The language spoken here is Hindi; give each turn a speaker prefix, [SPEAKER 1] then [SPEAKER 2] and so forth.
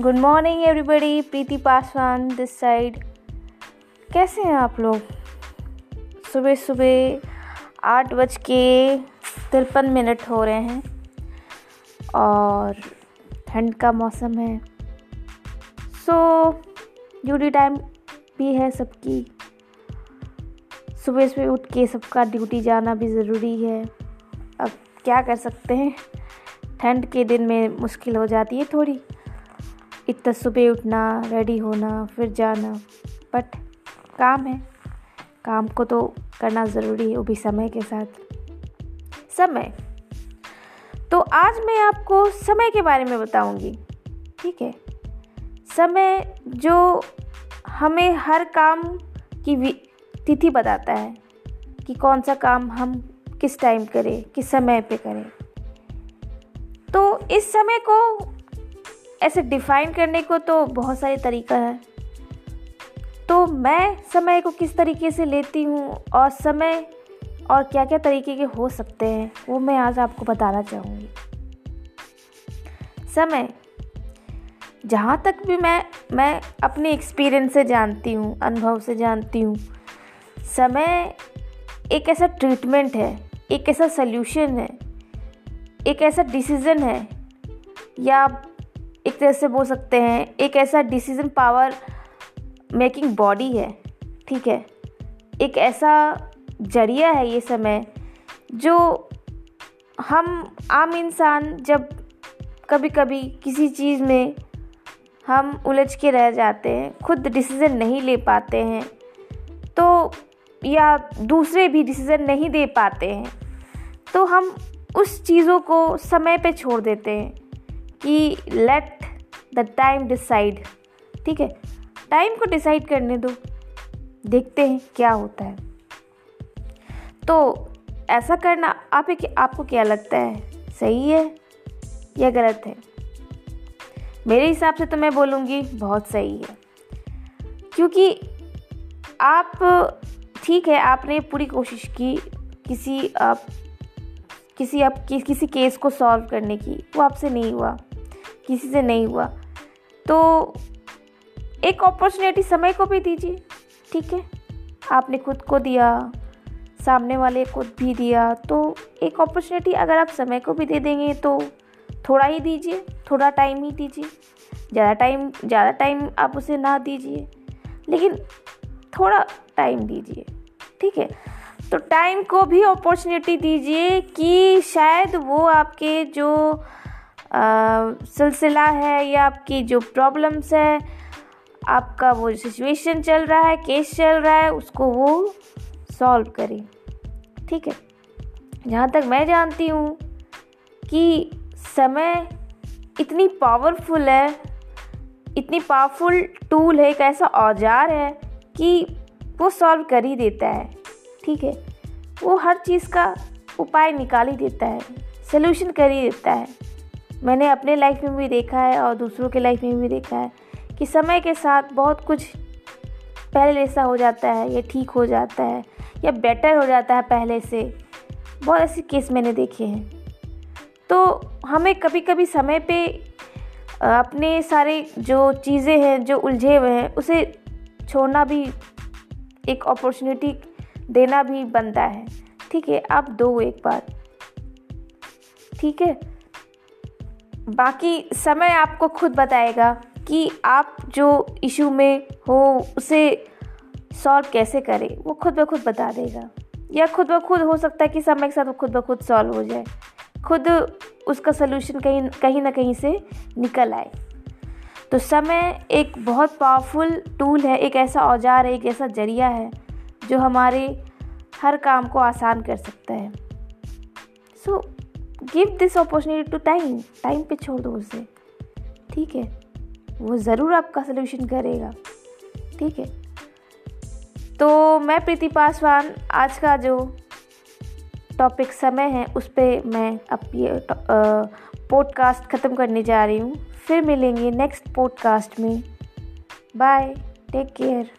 [SPEAKER 1] Good morning everybody Preeti Paswan this side कैसे हैं आप लोग? सुबह सुबह आठ बज के तिरपन मिनट हो रहे हैं और ठंड का मौसम है। सो ड्यूटी टाइम भी है सबकी। सुबह सुबह उठ के सबका ड्यूटी जाना भी ज़रूरी है। अब क्या कर सकते हैं? ठंड के दिन में मुश्किल हो जाती है थोड़ी। इतना सुबह उठना रेडी होना, फिर जाना। बट काम है। काम को तो करना ज़रूरी है, वो भी समय के साथ। समय। तो आज मैं आपको समय के बारे में बताऊँगी। ठीक है? समय जो हमें हर काम की तिथि बताता है कि कौन सा काम हम किस टाइम करें, किस समय पे करें। तो इस समय को ऐसे डिफाइन करने को तो बहुत सारे तरीका है। तो मैं समय को किस तरीके से लेती हूँ और समय और क्या क्या तरीके के हो सकते हैं, वो मैं आज आपको बताना चाहूँगी। समय। जहाँ तक भी मैं मैं अपने एक्सपीरियंस से जानती हूँ, अनुभव से जानती हूँ, समय एक ऐसा ट्रीटमेंट है, एक ऐसा सल्यूशन है, एक ऐसा डिसीज़न है, या एक तरह से बोल सकते हैं, एक ऐसा डिसीज़न पावर मेकिंग बॉडी है, ठीक है? एक ऐसा ज़रिया है ये समय जो हम आम इंसान जब कभी कभी किसी चीज़ में हम उलझ के रह जाते हैं, खुद डिसीज़न नहीं ले पाते हैं तो या दूसरे भी डिसीज़न नहीं दे पाते हैं तो हम उस चीज़ों को समय पे छोड़ देते हैं। कि लेट द टाइम डिसाइड ठीक है? टाइम को डिसाइड करने दो, देखते हैं क्या होता है। तो ऐसा करना आप आपको क्या लगता है? सही है या गलत है? मेरे हिसाब से तो मैं बोलूँगी बहुत सही है। क्योंकि आप, ठीक है, आपने पूरी कोशिश की, किसी आप किसी आप कि, किसी केस को सॉल्व करने की। वो आपसे नहीं हुआ। किसी से नहीं हुआ। तो एक अपॉर्चुनिटी समय को भी दीजिए ठीक है? आपने खुद को दिया सामने वाले को भी दिया तो एक अपॉर्चुनिटी अगर आप समय को भी दे देंगे तो थोड़ा ही दीजिए थोड़ा टाइम ही दीजिए। ज़्यादा टाइम ज़्यादा टाइम आप उसे ना दीजिए लेकिन थोड़ा टाइम दीजिए ठीक है? तो टाइम को भी अपॉर्चुनिटी दीजिए कि शायद वो आपके जो सिलसिला है या आपकी जो प्रॉब्लम्स है, आपका वो सिचुएशन चल रहा है केस चल रहा है, उसको वो सॉल्व करें। ठीक है? जहाँ तक मैं जानती हूँ कि समय इतनी पावरफुल है, इतनी पावरफुल टूल है, एक ऐसा औज़ार है कि वो सॉल्व कर ही देता है। ठीक है। वो हर चीज़ का उपाय निकाल ही देता है सोल्यूशन कर ही देता है। मैंने अपने लाइफ में भी देखा है और दूसरों के लाइफ में भी देखा है कि समय के साथ बहुत कुछ पहले जैसा हो जाता है या ठीक हो जाता है या बेटर हो जाता है पहले से। बहुत ऐसे केस मैंने देखे हैं। तो हमें कभी कभी समय पे अपने सारे जो चीज़ें हैं, जो उलझे हुए हैं, उसे छोड़ना भी एक अपॉर्चुनिटी देना भी बनता है। ठीक है आप दो एक बार। ठीक है? बाकी समय आपको खुद बताएगा कि आप जो इशू में हो, उसे सॉल्व कैसे करें, वो खुद ब खुद बता देगा। या खुद ब खुद हो सकता है कि समय के साथ वो खुद ब खुद सॉल्व हो जाए। खुद उसका सलूशन कहीं कहीं ना कहीं से निकल आए। तो समय एक बहुत पावरफुल टूल है, एक ऐसा औज़ार है, एक ऐसा ज़रिया है। जो हमारे हर काम को आसान कर सकता है। So give this opportunity to time time पे छोड़ दो उसे। ठीक है? वो ज़रूर आपका सोल्यूशन करेगा। ठीक है? तो मैं प्रीति पासवान, आज का जो टॉपिक समय है, उस पर मैं अब ये पॉडकास्ट ख़त्म करने जा रही हूँ। फिर मिलेंगे नेक्स्ट पॉडकास्ट में। Bye take care